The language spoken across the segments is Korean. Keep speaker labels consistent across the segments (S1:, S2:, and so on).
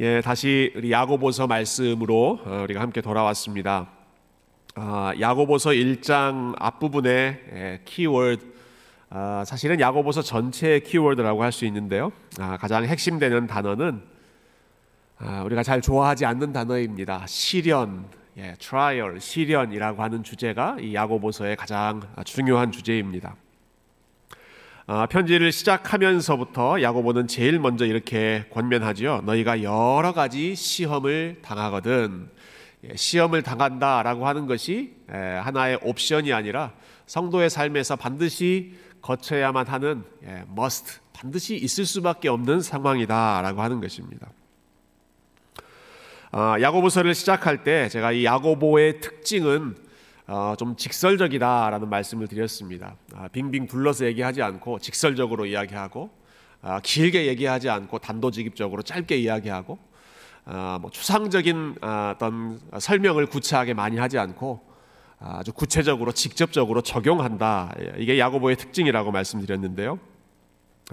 S1: 예, 다시 우리 야고보서 말씀으로 어, 우리가 함께 돌아왔습니다. 아, 야고보서 1장 앞부분의 예, 키워드 아, 사실은 야고보서 전체의 키워드라고 할 수 있는데요. 아, 가장 핵심되는 단어는 아, 우리가 잘 좋아하지 않는 단어입니다. 시련, 예, trial, 시련이라고 하는 주제가 이 야고보서의 가장 중요한 주제입니다. 아, 편지를 시작하면서부터 야고보는 제일 먼저 이렇게 권면하지요. 너희가 여러 가지 시험을 당하거든. 예, 시험을 당한다라고 하는 것이 예, 하나의 옵션이 아니라 성도의 삶에서 반드시 거쳐야만 하는 예, must 반드시 있을 수밖에 없는 상황이다라고 하는 것입니다. 아, 야고보서를 시작할 때 제가 이 야고보의 특징은 어, 좀 직설적이다라는 말씀을 드렸습니다. 아, 빙빙 둘러서 얘기하지 않고 직설적으로 이야기하고 아, 길게 얘기하지 않고 단도직입적으로 짧게 이야기하고 아, 뭐 추상적인 아, 어떤 설명을 구체하게 많이 하지 않고 아주 구체적으로 직접적으로 적용한다. 이게 야고보의 특징이라고 말씀드렸는데요.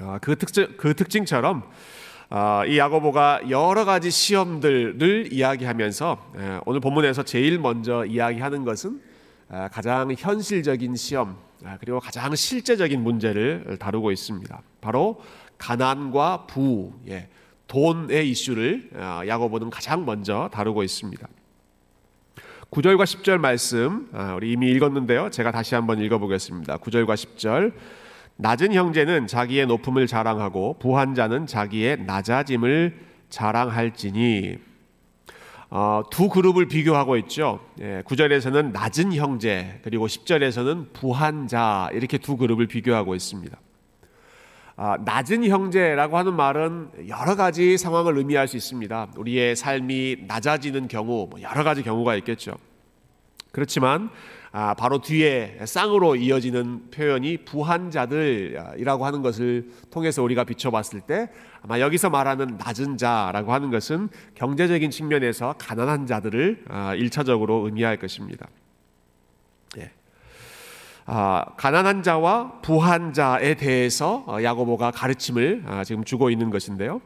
S1: 아, 그 특징 그 특징처럼 아, 이 야고보가 여러 가지 시험들을 이야기하면서 예, 오늘 본문에서 제일 먼저 이야기하는 것은 아, 가장 현실적인 시험 아, 그리고 가장 실제적인 문제를 다루고 있습니다. 바로 가난과 부, 예, 돈의 이슈를 아, 야고보는 가장 먼저 다루고 있습니다. 9절과 10절 말씀 우리 이미 읽었는데요. 제가 다시 한번 읽어보겠습니다. 9절과 10절 낮은 형제는 자기의 높음을 자랑하고 부한 자는 자기의 낮아짐을 자랑할지니 어, 두 그룹을 비교하고 있죠. 예, 9절에서는 낮은 형제 그리고 10절에서는 부한 자 이렇게 두 그룹을 비교하고 있습니다. 아, 낮은 형제라고 하는 말은 여러 가지 상황을 의미할 수 있습니다. 우리의 삶이 낮아지는 경우 뭐 여러 가지 경우가 있겠죠. 그렇지만 아, 바로 뒤에 쌍으로 이어지는 표현이 부한 자들이라고 하는 것을 통해서 우리가 비춰봤을 때 아마 여기서 말하는 낮은 자라고 하는 것은 경제적인 측면에서 가난한 자들을 아, 일차적으로 의미할 것입니다. 예. 아, 가난한 자와 부한 자에 대해서 어, 야고보가 가르침을 아, 지금 주고 있는 것인데요.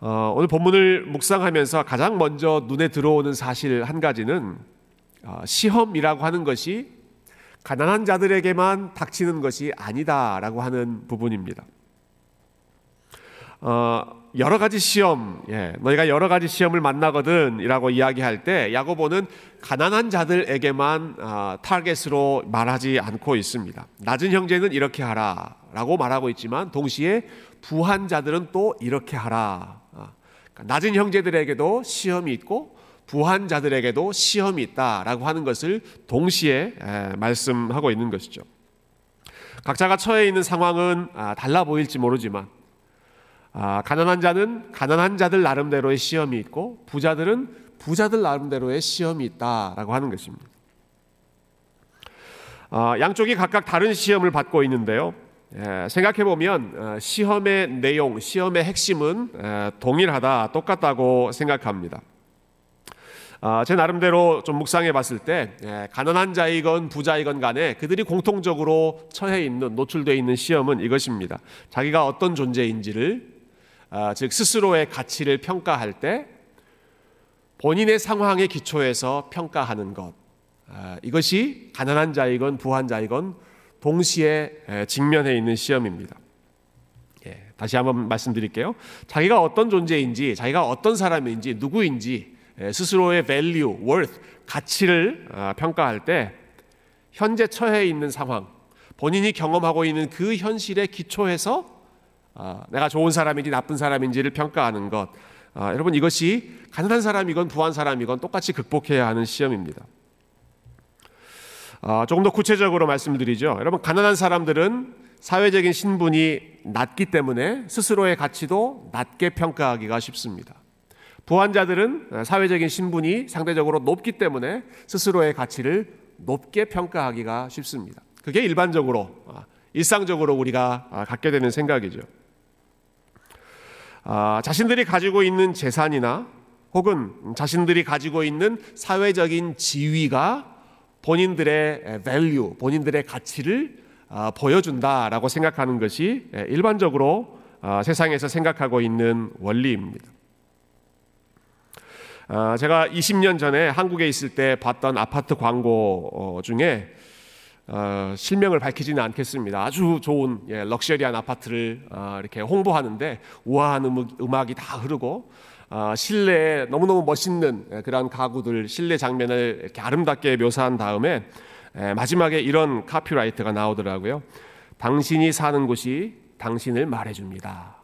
S1: 어, 오늘 본문을 묵상하면서 가장 먼저 눈에 들어오는 사실 한 가지는 어, 시험이라고 하는 것이 가난한 자들에게만 닥치는 것이 아니다라고 하는 부분입니다. 어, 여러 가지 시험, 예, 너희가 여러 가지 시험을 만나거든이라고 이야기할 때 야고보는 가난한 자들에게만 어, 타겟으로 말하지 않고 있습니다. 낮은 형제는 이렇게 하라라고 말하고 있지만 동시에 부한 자들은 또 이렇게 하라. 어, 그러니까 낮은 형제들에게도 시험이 있고 부한 자들에게도 시험이 있다라고 하는 것을 동시에 말씀하고 있는 것이죠. 각자가 처해 있는 상황은 아, 달라 보일지 모르지만 아, 가난한 자는 가난한 자들 나름대로의 시험이 있고 부자들은 부자들 나름대로의 시험이 있다라고 하는 것입니다. 아, 양쪽이 각각 다른 시험을 받고 있는데요. 생각해 보면 어, 시험의 내용, 시험의 핵심은 동일하다, 똑같다고 생각합니다. 아, 제 나름대로 좀 묵상해 봤을 때 예, 가난한 자이건 부자이건 간에 그들이 공통적으로 처해 있는 노출되어 있는 시험은 이것입니다. 자기가 어떤 존재인지를 아, 즉 스스로의 가치를 평가할 때 본인의 상황에 기초해서 평가하는 것 아, 이것이 가난한 자이건 부한 자이건 동시에 직면해 있는 시험입니다. 예, 다시 한번 말씀드릴게요. 자기가 어떤 존재인지, 자기가 어떤 사람인지, 누구인지 예, 스스로의 value, worth, 가치를 아, 평가할 때 현재 처해 있는 상황, 본인이 경험하고 있는 그 현실에 기초해서 아, 내가 좋은 사람인지 나쁜 사람인지를 평가하는 것. 아, 여러분 이것이 가난한 사람이건 부한 사람이건 똑같이 극복해야 하는 시험입니다. 조금 더 구체적으로 말씀드리죠. 여러분 가난한 사람들은 사회적인 신분이 낮기 때문에 스스로의 가치도 낮게 평가하기가 쉽습니다. 부한자들은 사회적인 신분이 상대적으로 높기 때문에 스스로의 가치를 높게 평가하기가 쉽습니다. 그게 일반적으로 아, 일상적으로 우리가 아, 갖게 되는 생각이죠. 아, 자신들이 가지고 있는 재산이나 혹은 자신들이 가지고 있는 사회적인 지위가 본인들의 value, 본인들의 가치를 보여준다라고 생각하는 것이 일반적으로 세상에서 생각하고 있는 원리입니다. 아, 제가 20년 전에 한국에 있을 때 봤던 아파트 광고 어, 중에 어, 실명을 밝히지는 않겠습니다. 아주 좋은 예, 럭셔리한 아파트를 어, 이렇게 홍보하는데 우아한 음악, 이 다 흐르고 어, 실내에 너무너무 멋있는 예, 그런 가구들 실내 장면을 이렇게 아름답게 묘사한 다음에 예, 마지막에 이런 카피라이트가 나오더라고요. 당신이 사는 곳이 당신을 말해줍니다.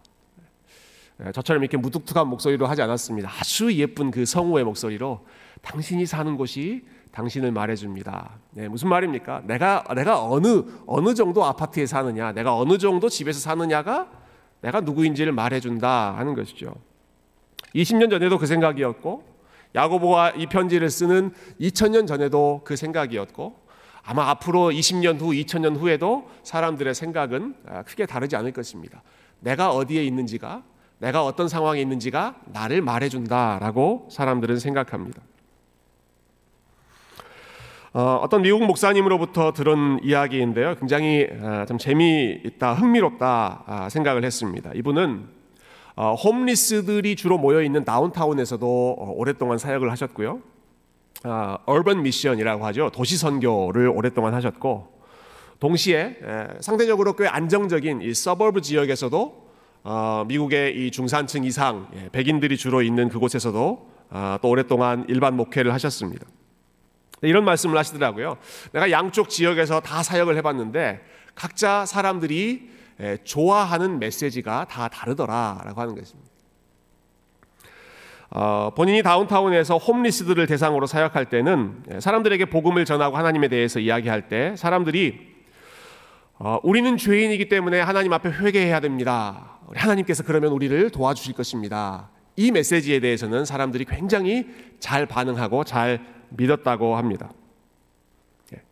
S1: 예, 저처럼 이렇게 무뚝뚝한 목소리로 하지 않았습니다. 아주 예쁜 그 성우의 목소리로 당신이 사는 곳이 당신을 말해줍니다. 네, 무슨 말입니까? 내가 내가 어느 어느 정도 아파트에 사느냐, 내가 어느 정도 집에서 사느냐가 내가 누구인지를 말해준다 하는 것이죠. 20년 전에도 그 생각이었고 야고보가 이 편지를 쓰는 2000년 전에도 그 생각이었고 아마 앞으로 20년 후, 2000년 후에도 사람들의 생각은 아, 크게 다르지 않을 것입니다. 내가 어디에 있는지가 내가 어떤 상황에 있는지가 나를 말해준다라고 사람들은 생각합니다. 어, 떤 미국 목사님으로부터 들은 이야기인데요. 굉장히 아, 좀 재미있다, 흥미롭다 아, 생각을 했습니다. 이분은 어, 홈리스들이 주로 모여 있는 다운타운에서도 어, 오랫동안 사역을 하셨고요. 어, 얼번 미션이라고 하죠. 도시 선교를 오랫동안 하셨고 동시에 에, 상대적으로 꽤 안정적인 이 서버브 지역에서도 어, 미국의 이 중산층 이상 예, 백인들이 주로 있는 그곳에서도 어, 또 오랫동안 일반 목회를 하셨습니다. 이런 말씀을 하시더라고요. 내가 양쪽 지역에서 다 사역을 해봤는데 각자 사람들이 예, 좋아하는 메시지가 다 다르더라라고 하는 것입니다. 어, 본인이 다운타운에서 홈리스들을 대상으로 사역할 때는 예, 사람들에게 복음을 전하고 하나님에 대해서 이야기할 때 사람들이 어, 우리는 죄인이기 때문에 하나님 앞에 회개해야 됩니다. 하나님께서 그러면 우리를 도와주실 것입니다. 이 메시지에 대해서는 사람들이 굉장히 잘 반응하고 잘 믿었다고 합니다. 예.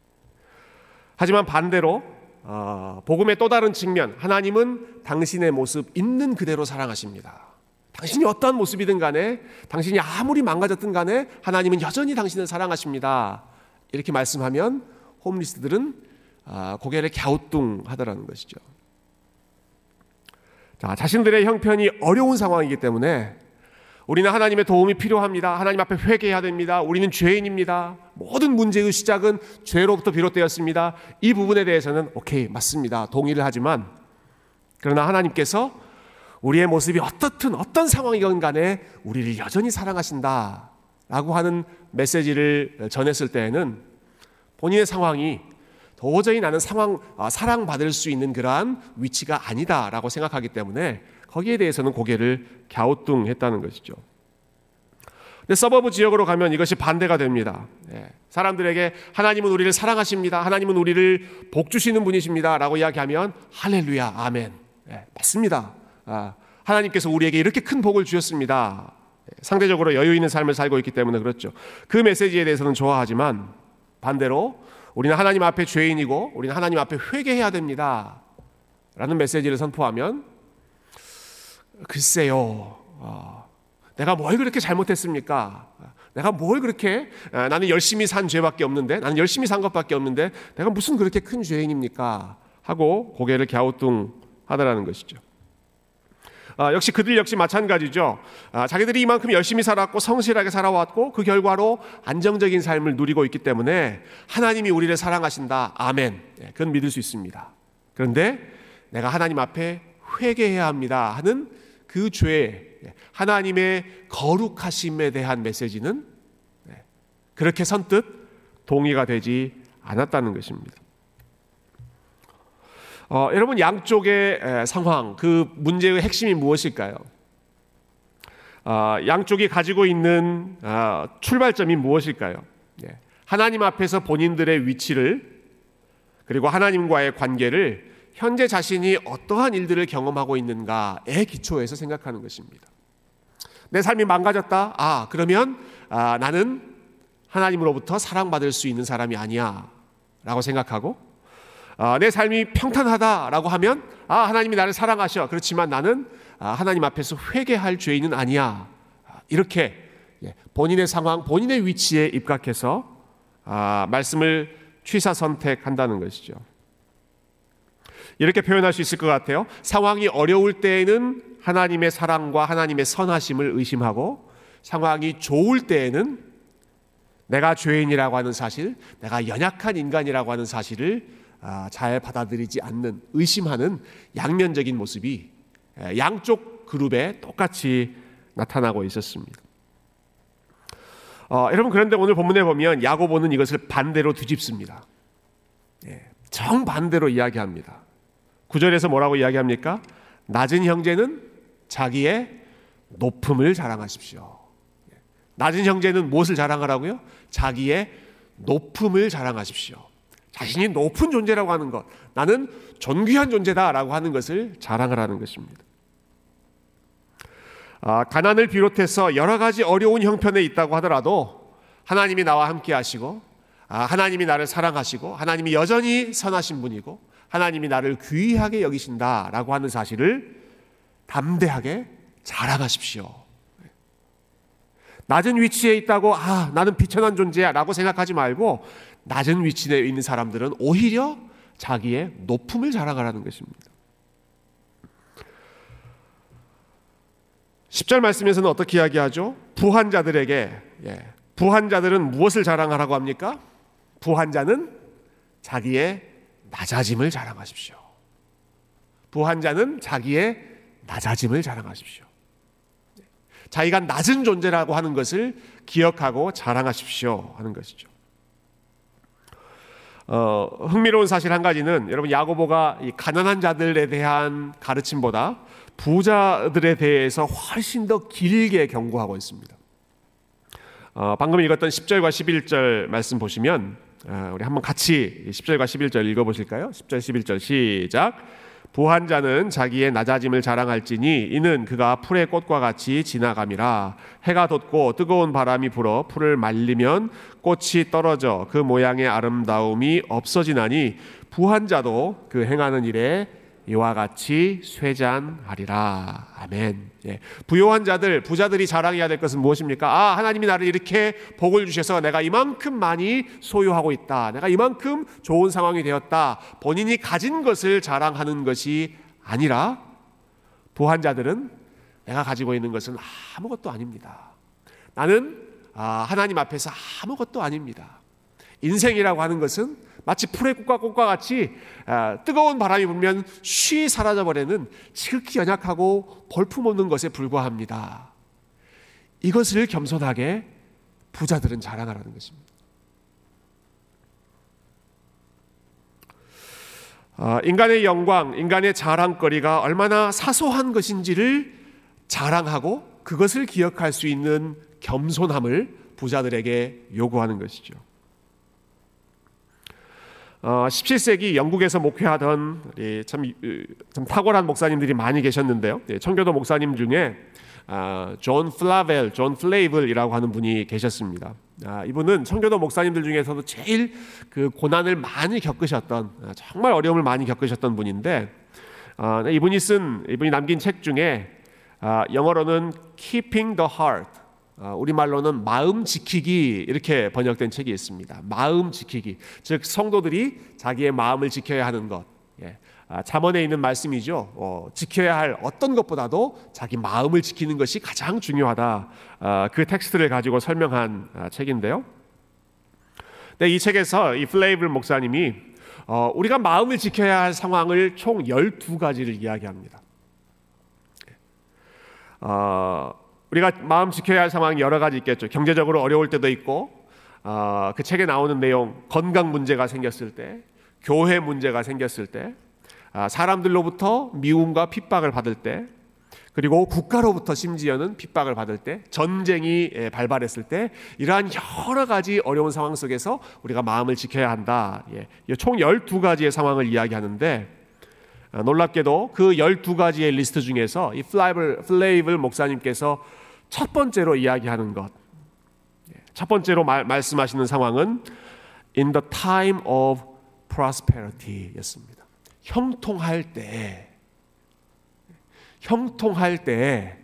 S1: 하지만 반대로 어, 복음의 또 다른 측면, 하나님은 당신의 모습 있는 그대로 사랑하십니다. 당신이 어떠한 모습이든 간에, 당신이 아무리 망가졌든 간에, 하나님은 여전히 당신을 사랑하십니다. 이렇게 말씀하면 홈리스들은 아, 고개를 갸우뚱하더라는 것이죠. 자, 자신들의 형편이 어려운 상황이기 때문에 우리는 하나님의 도움이 필요합니다. 하나님 앞에 회개해야 됩니다. 우리는 죄인입니다. 모든 문제의 시작은 죄로부터 비롯되었습니다. 이 부분에 대해서는 오케이, 맞습니다. 동의를 하지만 그러나 하나님께서 우리의 모습이 어떻든 어떤 상황이건 간에 우리를 여전히 사랑하신다. 라고 하는 메시지를 전했을 때에는 본인의 상황이 도저히 나는 상황, 아, 사랑받을 수 있는 그러한 위치가 아니다라고 생각하기 때문에 거기에 대해서는 고개를 갸우뚱했다는 것이죠. 근데 서버브 지역으로 가면 이것이 반대가 됩니다. 네. 사람들에게 하나님은 우리를 사랑하십니다. 하나님은 우리를 복 주시는 분이십니다라고 이야기하면 할렐루야, 아멘. 네, 맞습니다. 아, 하나님께서 우리에게 이렇게 큰 복을 주셨습니다. 네, 상대적으로 여유 있는 삶을 살고 있기 때문에 그렇죠. 그 메시지에 대해서는 좋아하지만 반대로 우리는 하나님 앞에 죄인이고 우리는 하나님 앞에 회개해야 됩니다. 라는 메시지를 선포하면 글쎄요. 어, 내가 뭘 그렇게 잘못했습니까? 내가 뭘 그렇게 아, 나는 열심히 산 죄밖에 없는데 나는 열심히 산 것밖에 없는데 내가 무슨 그렇게 큰 죄인입니까? 하고 고개를 갸우뚱하더라는 것이죠. 아, 역시 그들 역시 마찬가지죠. 아, 자기들이 이만큼 열심히 살았고 성실하게 살아왔고 그 결과로 안정적인 삶을 누리고 있기 때문에 하나님이 우리를 사랑하신다. 아멘. 네, 그건 믿을 수 있습니다. 그런데 내가 하나님 앞에 회개해야 합니다 하는 그 죄, 하나님의 거룩하심에 대한 메시지는 네, 그렇게 선뜻 동의가 되지 않았다는 것입니다. 어, 여러분 양쪽의 상황, 그 문제의 핵심이 무엇일까요? 어, 양쪽이 가지고 있는 어, 출발점이 무엇일까요? 예, 하나님 앞에서 본인들의 위치를 그리고 하나님과의 관계를 현재 자신이 어떠한 일들을 경험하고 있는가에 기초해서 생각하는 것입니다. 내 삶이 망가졌다. 아, 그러면 아, 나는 하나님으로부터 사랑받을 수 있는 사람이 아니야. 라고 생각하고, 아, 내 삶이 평탄하다라고 하면, 아, 하나님이 나를 사랑하셔. 그렇지만 나는 아, 하나님 앞에서 회개할 죄인은 아니야. 아, 이렇게 예, 본인의 상황, 본인의 위치에 입각해서 아, 말씀을 취사 선택한다는 것이죠. 이렇게 표현할 수 있을 것 같아요. 상황이 어려울 때에는 하나님의 사랑과 하나님의 선하심을 의심하고 상황이 좋을 때에는 내가 죄인이라고 하는 사실, 내가 연약한 인간이라고 하는 사실을 아, 잘 받아들이지 않는 의심하는 양면적인 모습이 양쪽 그룹에 똑같이 나타나고 있었습니다. 어, 여러분 그런데 오늘 본문에 보면 야고보는 이것을 반대로 뒤집습니다. 예, 정반대로 이야기합니다. 구절에서 뭐라고 이야기합니까? 낮은 형제는 자기의 높음을 자랑하십시오. 예, 낮은 형제는 무엇을 자랑하라고요? 자기의 높음을 자랑하십시오. 자신이 높은 존재라고 하는 것, 나는 존귀한 존재다라고 하는 것을 자랑을 하는 것입니다. 아, 가난을 비롯해서 여러 가지 어려운 형편에 있다고 하더라도 하나님이 나와 함께 하시고 아, 하나님이 나를 사랑하시고 하나님이 여전히 선하신 분이고 하나님이 나를 귀하게 여기신다라고 하는 사실을 담대하게 자랑하십시오. 낮은 위치에 있다고 아 나는 비천한 존재야라고 생각하지 말고 낮은 위치에 있는 사람들은 오히려 자기의 높음을 자랑하라는 것입니다. 10절 말씀에서는 어떻게 이야기하죠? 부한 자들에게 예, 부한 자들은 무엇을 자랑하라고 합니까? 부한 자는 자기의 낮아짐을 자랑하십시오. 부한 자는 자기의 낮아짐을 자랑하십시오. 자기가 낮은 존재라고 하는 것을 기억하고 자랑하십시오 하는 것이죠. 어, 흥미로운 사실 한 가지는 여러분 야고보가 가난한 자들에 대한 가르침보다 부자들에 대해서 훨씬 더 길게 경고하고 있습니다. 어, 방금 읽었던 10절과 11절 말씀 보시면 어, 우리 한번 같이 10절과 11절 읽어보실까요? 10절 11절 시작. 부한 자는 자기의 낮아짐을 자랑할지니 이는 그가 풀의 꽃과 같이 지나감이라. 해가 돋고 뜨거운 바람이 불어 풀을 말리면 꽃이 떨어져 그 모양의 아름다움이 없어지나니 부한 자도 그 행하는 일에 이와 같이 쇠잔하리라. 아멘. 예. 부요한 자들, 부자들이 자랑해야 될 것은 무엇입니까? 아, 하나님이 나를 이렇게 복을 주셔서 내가 이만큼 많이 소유하고 있다. 내가 이만큼 좋은 상황이 되었다. 본인이 가진 것을 자랑하는 것이 아니라 부한 자들은 내가 가지고 있는 것은 아무것도 아닙니다. 나는 아, 하나님 앞에서 아무것도 아닙니다. 인생이라고 하는 것은 마치 풀의 꽃과 꽃과 같이 아, 뜨거운 바람이 불면 쉬 사라져 버리는 지극히 연약하고 볼품없는 것에 불과합니다. 이것을 겸손하게 부자들은 자랑하라는 것입니다. 아, 인간의 영광, 인간의 자랑거리가 얼마나 사소한 것인지를 자랑하고 그것을 기억할 수 있는 겸손함을 부자들에게 요구하는 것이죠. 어, 17세기 영국에서 목회하던 참, 참, 탁월한 목사님들이 많이 계셨는데요. 예, 청교도 목사님 중에 아, 존 플라벨, 존 플레이블이라고 하는 분이 계셨습니다. 아, 이분은 청교도 목사님들 중에서도 제일 그 고난을 많이 겪으셨던 아, 정말 어려움을 많이 겪으셨던 분인데 아, 이분이 쓴 이분이 남긴 책 중에 아, 영어로는 Keeping the Heart 어, 우리말로는 마음 지키기 이렇게 번역된 책이 있습니다. 마음 지키기. 즉 성도들이 자기의 마음을 지켜야 하는 것. 예. 아, 잠언에 있는 말씀이죠. 어, 지켜야 할 어떤 것보다도 자기 마음을 지키는 것이 가장 중요하다. 아, 그 텍스트를 가지고 설명한 아, 책인데요. 네, 이 책에서 이 플레이블 목사님이 어, 우리가 마음을 지켜야 할 상황을 총 12가지를 이야기합니다. 어, 우리가 마음 지켜야 할 상황이 여러 가지 있겠죠. 경제적으로 어려울 때도 있고, 어, 그 책에 나오는 내용, 건강 문제가 생겼을 때, 교회 문제가 생겼을 때, 아, 사람들로부터 미움과 핍박을 받을 때, 그리고 국가로부터 심지어는 핍박을 받을 때, 전쟁이 예, 발발했을 때, 이러한 여러 가지 어려운 상황 속에서 우리가 마음을 지켜야 한다. 예, 총 12가지의 상황을 이야기하는데, 아, 놀랍게도 그 12가지의 리스트 중에서 이 플라이블, 플레이블 목사님께서 첫 번째로 이야기하는 것, 예, 첫 번째로 말, 말씀하시는 상황은 in the time of prosperity였습니다. 형통할 때, 형통할 때,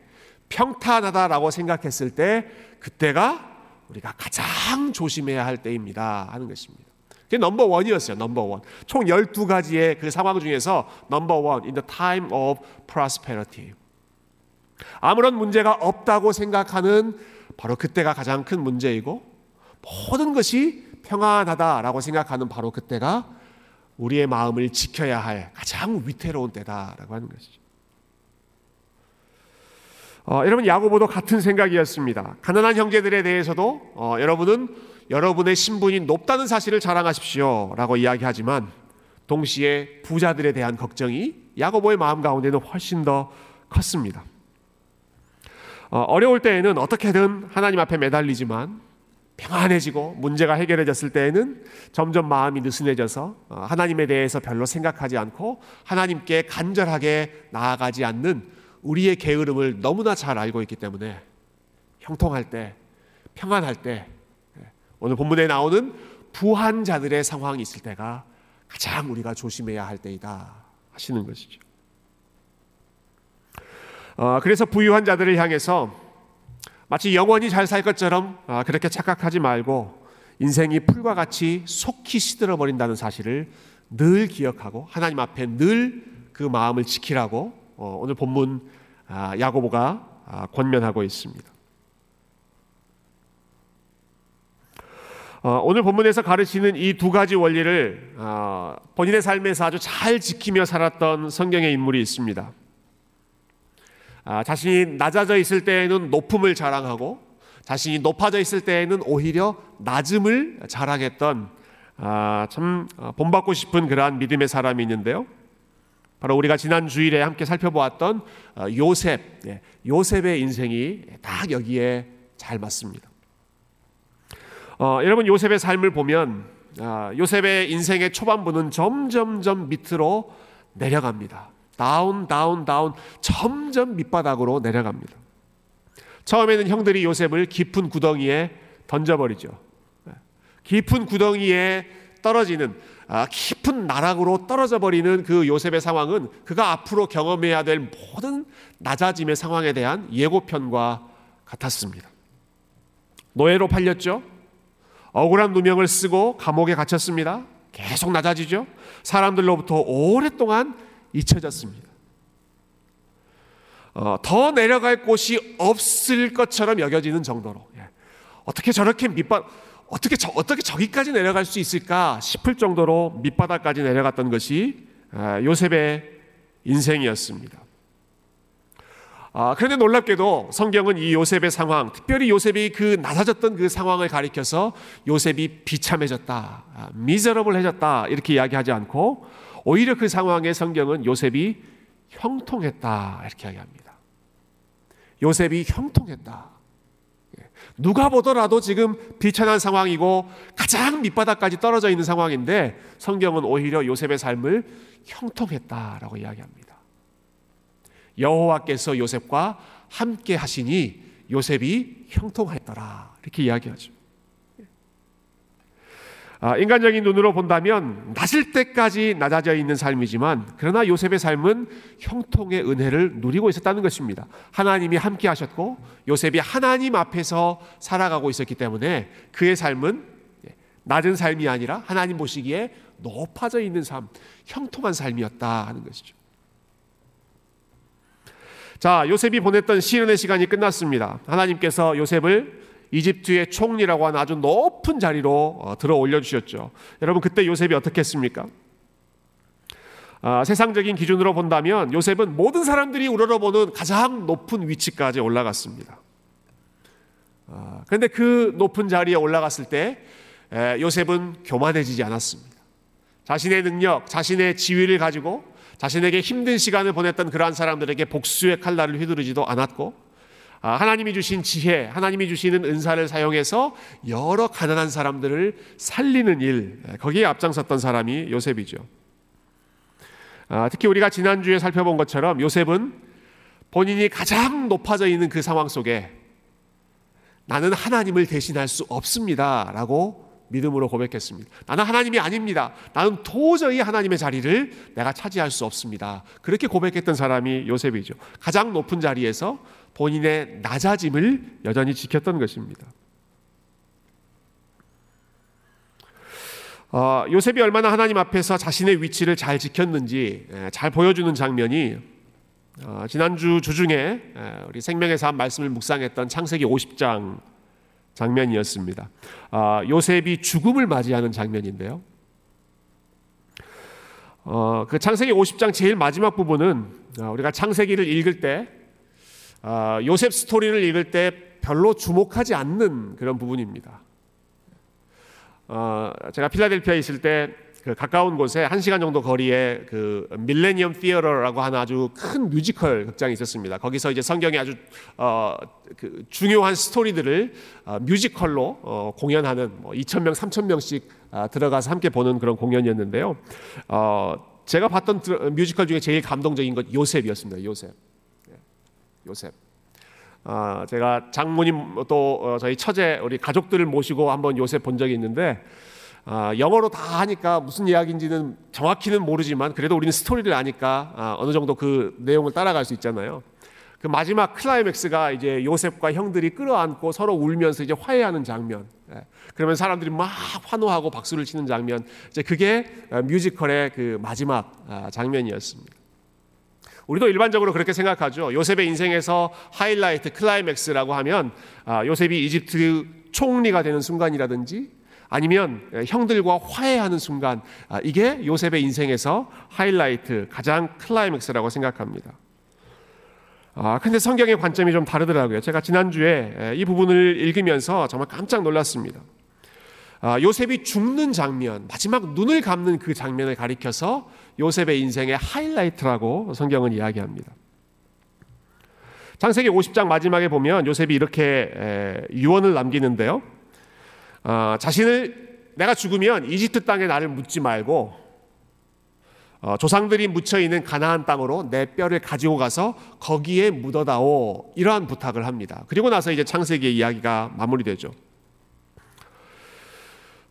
S1: 평탄하다라고 생각했을 때, 그때가 우리가 가장 조심해야 할 때입니다. 하는 것입니다. 그게 넘버 원이었어요. 넘버 원. 총 12가지의 그 상황 중에서 넘버 원, in the time of prosperity. 아무런 문제가 없다고 생각하는 바로 그때가 가장 큰 문제이고 모든 것이 평안하다라고 생각하는 바로 그때가 우리의 마음을 지켜야 할 가장 위태로운 때다라고 하는 것이죠. 어, 여러분 야고보도 같은 생각이었습니다. 가난한 형제들에 대해서도 어, 여러분은 여러분의 신분이 높다는 사실을 자랑하십시오라고 이야기하지만 동시에 부자들에 대한 걱정이 야고보의 마음 가운데는 훨씬 더 컸습니다. 어, 어려울 때에는 어떻게든 하나님 앞에 매달리지만 평안해지고 문제가 해결해졌을 때에는 점점 마음이 느슨해져서 어, 하나님에 대해서 별로 생각하지 않고 하나님께 간절하게 나아가지 않는 우리의 게으름을 너무나 잘 알고 있기 때문에 형통할 때, 평안할 때, 예, 오늘 본문에 나오는 부한 자들의 상황이 있을 때가 가장 우리가 조심해야 할 때이다 하시는 것이죠. 어, 그래서 부유한 자들을 향해서 마치 영원히 잘 살 것처럼 어, 그렇게 착각하지 말고 인생이 풀과 같이 속히 시들어 버린다는 사실을 늘 기억하고 하나님 앞에 늘 그 마음을 지키라고 어, 오늘 본문 아, 야고보가 아, 권면하고 있습니다. 어, 오늘 본문에서 가르치는 이 두 가지 원리를 어, 본인의 삶에서 아주 잘 지키며 살았던 성경의 인물이 있습니다. 아, 자신이 낮아져 있을 때에는 높음을 자랑하고 자신이 높아져 있을 때에는 오히려 낮음을 자랑했던 참 본받고 싶은 그러한 믿음의 사람이 있는데요. 바로 우리가 지난 주일에 함께 살펴보았던 어, 요셉, 예, 요셉의 인생이 딱 여기에 잘 맞습니다. 어, 여러분 요셉의 삶을 보면 아, 요셉의 인생의 초반부는 점점점 밑으로 내려갑니다. 다운, 다운, 다운, 점점 밑바닥으로 내려갑니다. 처음에는 형들이 요셉을 깊은 구덩이에 던져버리죠. 예, 깊은 구덩이에 떨어지는 아, 깊은 나락으로 떨어져 버리는 그 요셉의 상황은 그가 앞으로 경험해야 될 모든 낮아짐의 상황에 대한 예고편과 같았습니다. 노예로 팔렸죠. 억울한 누명을 쓰고 감옥에 갇혔습니다. 계속 낮아지죠. 사람들로부터 오랫동안 잊혀졌습니다. 어, 더 내려갈 곳이 없을 것처럼 여겨지는 정도로 예. 어떻게 저렇게 밑바 어떻게 저, 어떻게 저기까지 내려갈 수 있을까 싶을 정도로 밑바닥까지 내려갔던 것이 아, 요셉의 인생이었습니다. 아, 그런데 놀랍게도 성경은 이 요셉의 상황, 특별히 요셉이 그 낮아졌던 그 상황을 가리켜서 요셉이 비참해졌다, 아, 미저러블해졌다 이렇게 이야기하지 않고 오히려 그 상황에 성경은 요셉이 형통했다 이렇게 이야기합니다. 요셉이 형통했다. 누가 보더라도 지금 비천한 상황이고 가장 밑바닥까지 떨어져 있는 상황인데 성경은 오히려 요셉의 삶을 형통했다라고 이야기합니다. 여호와께서 요셉과 함께 하시니 요셉이 형통했더라 이렇게 이야기하죠. 아, 인간적인 눈으로 본다면 낮을 때까지 낮아져 있는 삶이지만 그러나 요셉의 삶은 형통의 은혜를 누리고 있었다는 것입니다. 하나님이 함께 하셨고 요셉이 하나님 앞에서 살아가고 있었기 때문에 그의 삶은 낮은 삶이 아니라 하나님 보시기에 높아져 있는 삶, 형통한 삶이었다 하는 것이죠. 자, 요셉이 보냈던 시련의 시간이 끝났습니다. 하나님께서 요셉을 이집트의 총리라고 하는 아주 높은 자리로 어, 들어 올려주셨죠. 여러분 그때 요셉이 어떻게 했습니까? 아, 세상적인 기준으로 본다면 요셉은 모든 사람들이 우러러보는 가장 높은 위치까지 올라갔습니다. 아, 그런데 그 높은 자리에 올라갔을 때 에, 요셉은 교만해지지 않았습니다. 자신의 능력, 자신의 지위를 가지고 자신에게 힘든 시간을 보냈던 그러한 사람들에게 복수의 칼날을 휘두르지도 않았고 아, 하나님이 주신 지혜, 하나님이 주시는 은사를 사용해서 여러 가난한 사람들을 살리는 일, 거기에 앞장섰던 사람이 요셉이죠. 아, 특히 우리가 지난주에 살펴본 것처럼 요셉은 본인이 가장 높아져 있는 그 상황 속에 나는 하나님을 대신할 수 없습니다. 라고 믿음으로 고백했습니다. 나는 하나님이 아닙니다. 나는 도저히 하나님의 자리를 내가 차지할 수 없습니다. 그렇게 고백했던 사람이 요셉이죠. 가장 높은 자리에서 본인의 낮아짐을 여전히 지켰던 것입니다. 어, 요셉이 얼마나 하나님 앞에서 자신의 위치를 잘 지켰는지 예, 잘 보여주는 장면이 어, 지난주 주중에 우리 생명의 삶 말씀을 묵상했던 창세기 50장 장면이었습니다. 어, 요셉이 죽음을 맞이하는 장면인데요. 어, 그 창세기 50장 제일 마지막 부분은 어, 우리가 창세기를 읽을 때 어, 요셉 스토리를 읽을 때 별로 주목하지 않는 그런 부분입니다. 어, 제가 필라델피아에 있을 때 그 가까운 곳에 한 시간 정도 거리에 그 밀레니엄 Theater라고 하는 아주 큰 뮤지컬 극장이 있었습니다. 거기서 이제 성경의 아주 어, 그 중요한 스토리들을 어, 뮤지컬로 어, 공연하는 뭐 2천 명, 3천 명씩 아, 들어가서 함께 보는 그런 공연이었는데요. 어, 제가 봤던 뮤지컬 중에 제일 감동적인 것 요셉이었습니다. 요셉, 예, 요셉. 아, 제가 장모님 또 어, 저희 처제 우리 가족들을 모시고 한번 요셉 본 적이 있는데. 아, 영어로 다 하니까 무슨 이야기인지는 정확히는 모르지만 그래도 우리는 스토리를 아니까 아, 어느 정도 그 내용을 따라갈 수 있잖아요. 그 마지막 클라이맥스가 이제 요셉과 형들이 끌어안고 서로 울면서 이제 화해하는 장면. 예. 그러면 사람들이 막 환호하고 박수를 치는 장면. 이제 그게 아, 뮤지컬의 그 마지막 아, 장면이었습니다. 우리도 일반적으로 그렇게 생각하죠. 요셉의 인생에서 하이라이트, 클라이맥스라고 하면 아, 요셉이 이집트 총리가 되는 순간이라든지 아니면 형들과 화해하는 순간 아, 이게 요셉의 인생에서 하이라이트 가장 클라이맥스라고 생각합니다. 아 근데 성경의 관점이 좀 다르더라고요. 제가 지난주에 이 부분을 읽으면서 정말 깜짝 놀랐습니다. 아, 요셉이 죽는 장면, 마지막 눈을 감는 그 장면을 가리켜서 요셉의 인생의 하이라이트라고 성경은 이야기합니다. 창세기 50장 마지막에 보면 요셉이 이렇게 유언을 남기는데요. 어, 자신을 내가 죽으면 이집트 땅에 나를 묻지 말고 어, 조상들이 묻혀 있는 가나안 땅으로 내 뼈를 가지고 가서 거기에 묻어다오 이러한 부탁을 합니다. 그리고 나서 이제 창세기의 이야기가 마무리되죠.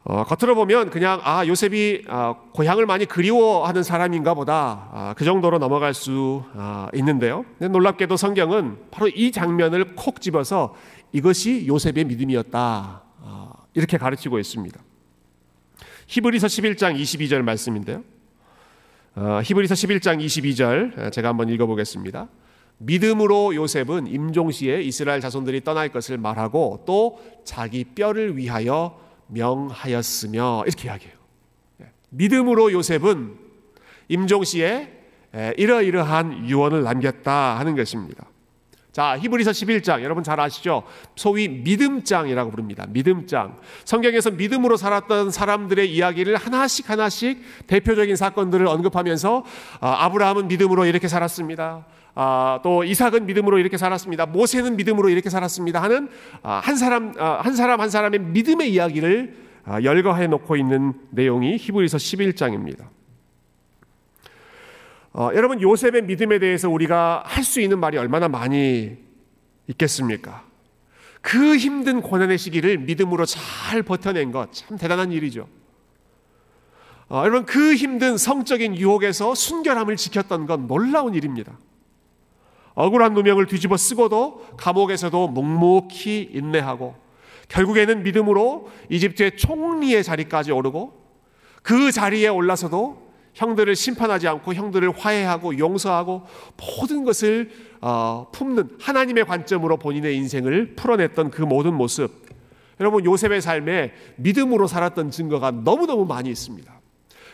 S1: 어, 겉으로 보면 그냥 아 요셉이 어, 고향을 많이 그리워하는 사람인가 보다 아, 그 정도로 넘어갈 수 아, 있는데요. 놀랍게도 성경은 바로 이 장면을 콕 집어서 이것이 요셉의 믿음이었다 이렇게 가르치고 있습니다. 히브리서 11장 22절 말씀인데요. 어, 히브리서 11장 22절 어, 제가 한번 읽어보겠습니다. 믿음으로 요셉은 임종 시에 이스라엘 자손들이 떠날 것을 말하고 또 자기 뼈를 위하여 명하였으며 이렇게 이야기해요. 예. 믿음으로 요셉은 임종시에 이러이러한 유언을 남겼다 하는 것입니다. 자, 히브리서 11장 여러분 잘 아시죠? 소위 믿음장이라고 부릅니다. 믿음장. 성경에서 믿음으로 살았던 사람들의 이야기를 하나씩 하나씩 대표적인 사건들을 언급하면서 아, 브라함은 믿음으로 이렇게 살았습니다. 아, 또 이삭은 믿음으로 이렇게 살았습니다. 모세는 믿음으로 이렇게 살았습니다. 하는 아, 한 사람 아, 한 사람 한 사람의 믿음의 이야기를 아, 열거해 놓고 있는 내용이 히브리서 11장입니다. 어, 여러분 요셉의 믿음에 대해서 우리가 할 수 있는 말이 얼마나 많이 있겠습니까? 그 힘든 고난의 시기를 믿음으로 잘 버텨낸 것 참 대단한 일이죠. 어, 여러분 그 힘든 성적인 유혹에서 순결함을 지켰던 건 놀라운 일입니다. 억울한 누명을 뒤집어 쓰고도 감옥에서도 묵묵히 인내하고 결국에는 믿음으로 이집트의 총리의 자리까지 오르고 그 자리에 올라서도 형들을 심판하지 않고 형들을 화해하고 용서하고 모든 것을 어, 품는 하나님의 관점으로 본인의 인생을 풀어냈던 그 모든 모습. 여러분 요셉의 삶에 믿음으로 살았던 증거가 너무너무 많이 있습니다.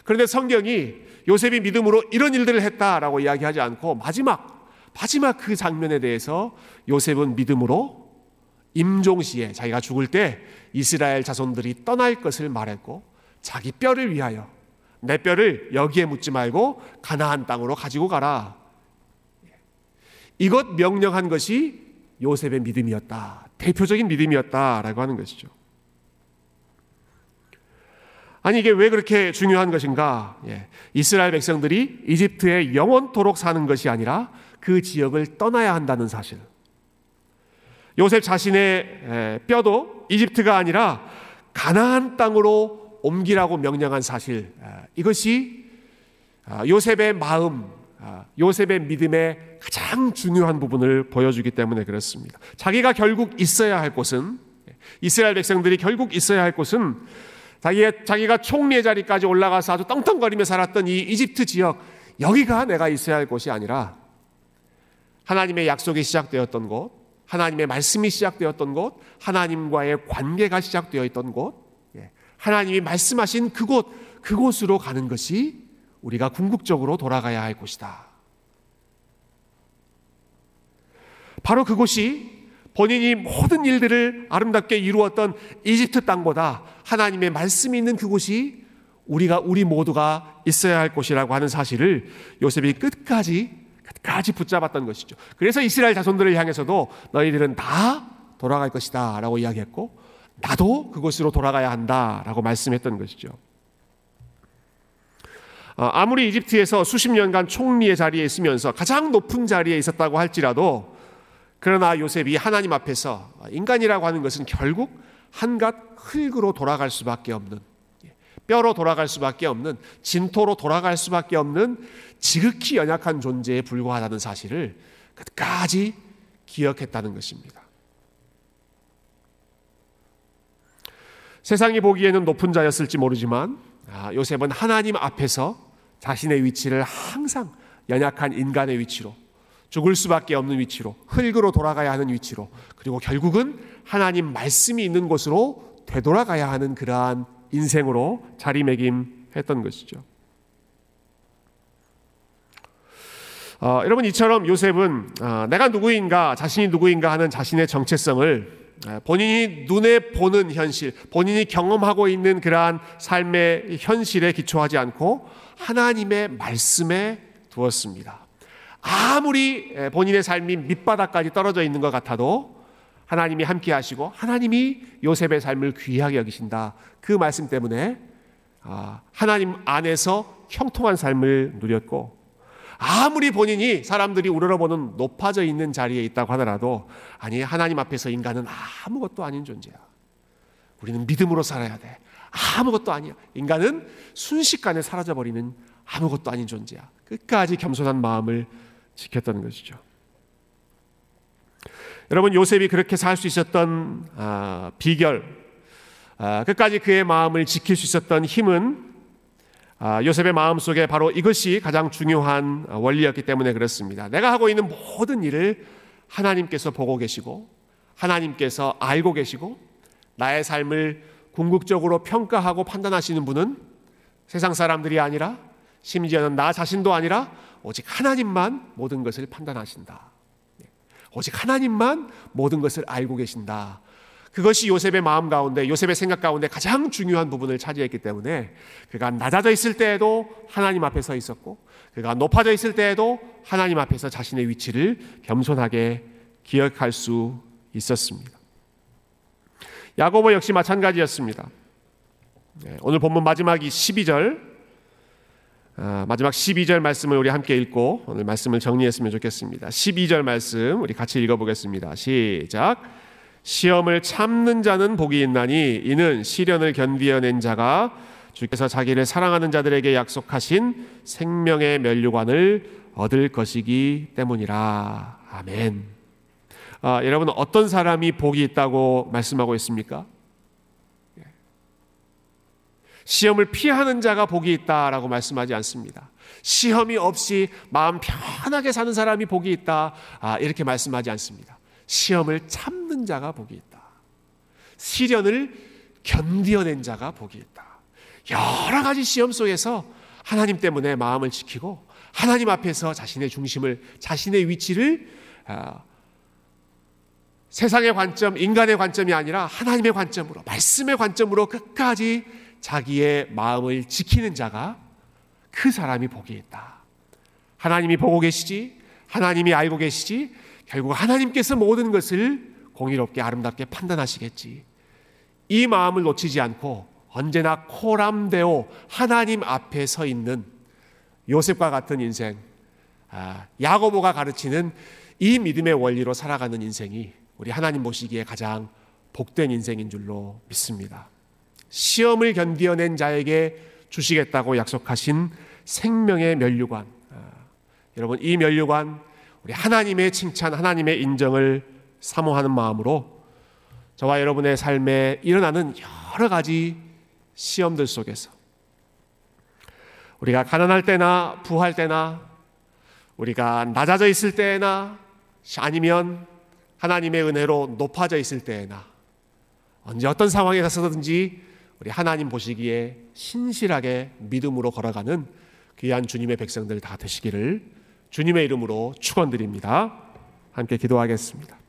S1: 그런데 성경이 요셉이 믿음으로 이런 일들을 했다라고 이야기하지 않고 마지막 마지막 그 장면에 대해서 요셉은 믿음으로 임종시에 자기가 죽을 때 이스라엘 자손들이 떠날 것을 말했고 자기 뼈를 위하여 내 뼈를 여기에 묻지 말고 가나안 땅으로 가지고 가라. 이것 명령한 것이 요셉의 믿음이었다. 대표적인 믿음이었다라고 하는 것이죠. 아니 이게 왜 그렇게 중요한 것인가? 예. 이스라엘 백성들이 이집트에 영원토록 사는 것이 아니라 그 지역을 떠나야 한다는 사실. 요셉 자신의 뼈도 이집트가 아니라 가나안 땅으로 옮기라고 명령한 사실 아, 이것이 아, 요셉의 마음, 아, 요셉의 믿음의 가장 중요한 부분을 보여주기 때문에 그렇습니다. 자기가 결국 있어야 할 곳은 이스라엘 백성들이 결국 있어야 할 곳은 자기의, 자기가 총리의 자리까지 올라가서 아주 떵떵거리며 살았던 이 이집트 지역 여기가 내가 있어야 할 곳이 아니라 하나님의 약속이 시작되었던 곳, 하나님의 말씀이 시작되었던 곳, 하나님과의 관계가 시작되어 있던 곳, 예, 하나님이 말씀하신 그곳, 그곳으로 가는 것이 우리가 궁극적으로 돌아가야 할 곳이다. 바로 그곳이 본인이 모든 일들을 아름답게 이루었던 이집트 땅보다 하나님의 말씀이 있는 그곳이 우리가 우리 모두가 있어야 할 곳이라고 하는 사실을 요셉이 끝까지 끝까지 붙잡았던 것이죠. 그래서 이스라엘 자손들을 향해서도 너희들은 다 돌아갈 것이다 라고 이야기했고 나도 그곳으로 돌아가야 한다 라고 말씀했던 것이죠. 어, 아무리 이집트에서 수십 년간 총리의 자리에 있으면서 가장 높은 자리에 있었다고 할지라도 그러나 요셉이 하나님 앞에서 인간이라고 하는 것은 결국 한갓 흙으로 돌아갈 수밖에 없는 뼈로 돌아갈 수밖에 없는 진토로 돌아갈 수밖에 없는 지극히 연약한 존재에 불과하다는 사실을 끝까지 기억했다는 것입니다. 세상이 보기에는 높은 자였을지 모르지만 아, 요셉은 하나님 앞에서 자신의 위치를 항상 연약한 인간의 위치로 죽을 수밖에 없는 위치로 흙으로 돌아가야 하는 위치로 그리고 결국은 하나님 말씀이 있는 곳으로 되돌아가야 하는 그러한 인생으로 자리매김했던 것이죠. 어, 여러분 이처럼 요셉은 어, 내가 누구인가 자신이 누구인가 하는 자신의 정체성을 본인이 눈에 보는 현실, 본인이 경험하고 있는 그러한 삶의 현실에 기초하지 않고 하나님의 말씀에 두었습니다. 아무리 본인의 삶이 밑바닥까지 떨어져 있는 것 같아도 하나님이 함께 하시고 하나님이 요셉의 삶을 귀하게 여기신다. 그 말씀 때문에 아, 하나님 안에서 형통한 삶을 누렸고 아무리 본인이 사람들이 우러러보는 높아져 있는 자리에 있다고 하더라도 아니 하나님 앞에서 인간은 아무것도 아닌 존재야. 우리는 믿음으로 살아야 돼. 아무것도 아니야. 인간은 순식간에 사라져 버리는 아무것도 아닌 존재야. 끝까지 겸손한 마음을 지켰던 것이죠. 여러분 요셉이 그렇게 살 수 있었던 아, 비결, 아, 끝까지 그의 마음을 지킬 수 있었던 힘은 아, 요셉의 마음 속에 바로 이것이 가장 중요한 원리였기 때문에 그렇습니다. 내가 하고 있는 모든 일을 하나님께서 보고 계시고 하나님께서 알고 계시고 나의 삶을 궁극적으로 평가하고 판단하시는 분은 세상 사람들이 아니라 심지어는 나 자신도 아니라 오직 하나님만 모든 것을 판단하신다. 네. 오직 하나님만 모든 것을 알고 계신다. 그것이 요셉의 마음 가운데, 요셉의 생각 가운데 가장 중요한 부분을 차지했기 때문에 그가 낮아져 있을 때에도 하나님 앞에 서 있었고, 그가 높아져 있을 때에도 하나님 앞에서 자신의 위치를 겸손하게 기억할 수 있었습니다. 야고보 역시 마찬가지였습니다. 네, 오늘 본문 마지막 이 12절 아, 마지막 12절 말씀을 우리 함께 읽고 오늘 말씀을 정리했으면 좋겠습니다. 12절 말씀 우리 같이 읽어보겠습니다. 시작. 시험을 참는 자는 복이 있나니 이는 시련을 견디어낸 자가 주께서 자기를 사랑하는 자들에게 약속하신 생명의 면류관을 얻을 것이기 때문이라. 아멘. 아, 여러분 어떤 사람이 복이 있다고 말씀하고 있습니까? 시험을 피하는 자가 복이 있다라고 말씀하지 않습니다. 시험이 없이 마음 편하게 사는 사람이 복이 있다. 아, 이렇게 말씀하지 않습니다. 시험을 참는 자가 복이 있다. 시련을 견디어낸 자가 복이 있다. 여러 가지 시험 속에서 하나님 때문에 마음을 지키고 하나님 앞에서 자신의 중심을, 자신의 위치를 아, 세상의 관점, 인간의 관점이 아니라 하나님의 관점으로, 말씀의 관점으로 끝까지 자기의 마음을 지키는 자가 그 사람이 복이 있다. 하나님이 보고 계시지, 하나님이 알고 계시지, 결국 하나님께서 모든 것을 공의롭게 아름답게 판단하시겠지. 이 마음을 놓치지 않고 언제나 코람데오 하나님 앞에 서 있는 요셉과 같은 인생, 아, 야고보가 가르치는 이 믿음의 원리로 살아가는 인생이 우리 하나님 보시기에 가장 복된 인생인 줄로 믿습니다. 시험을 견디어낸 자에게 주시겠다고 약속하신 생명의 면류관. 아, 여러분 이 면류관 우리 하나님의 칭찬, 하나님의 인정을 사모하는 마음으로 저와 여러분의 삶에 일어나는 여러 가지 시험들 속에서 우리가 가난할 때나 부할 때나 우리가 낮아져 있을 때나 아니면 하나님의 은혜로 높아져 있을 때나 언제 어떤 상황에 서든지 우리 하나님 보시기에 신실하게 믿음으로 걸어가는 귀한 주님의 백성들 다 되시기를 주님의 이름으로 축원드립니다. 함께 기도하겠습니다.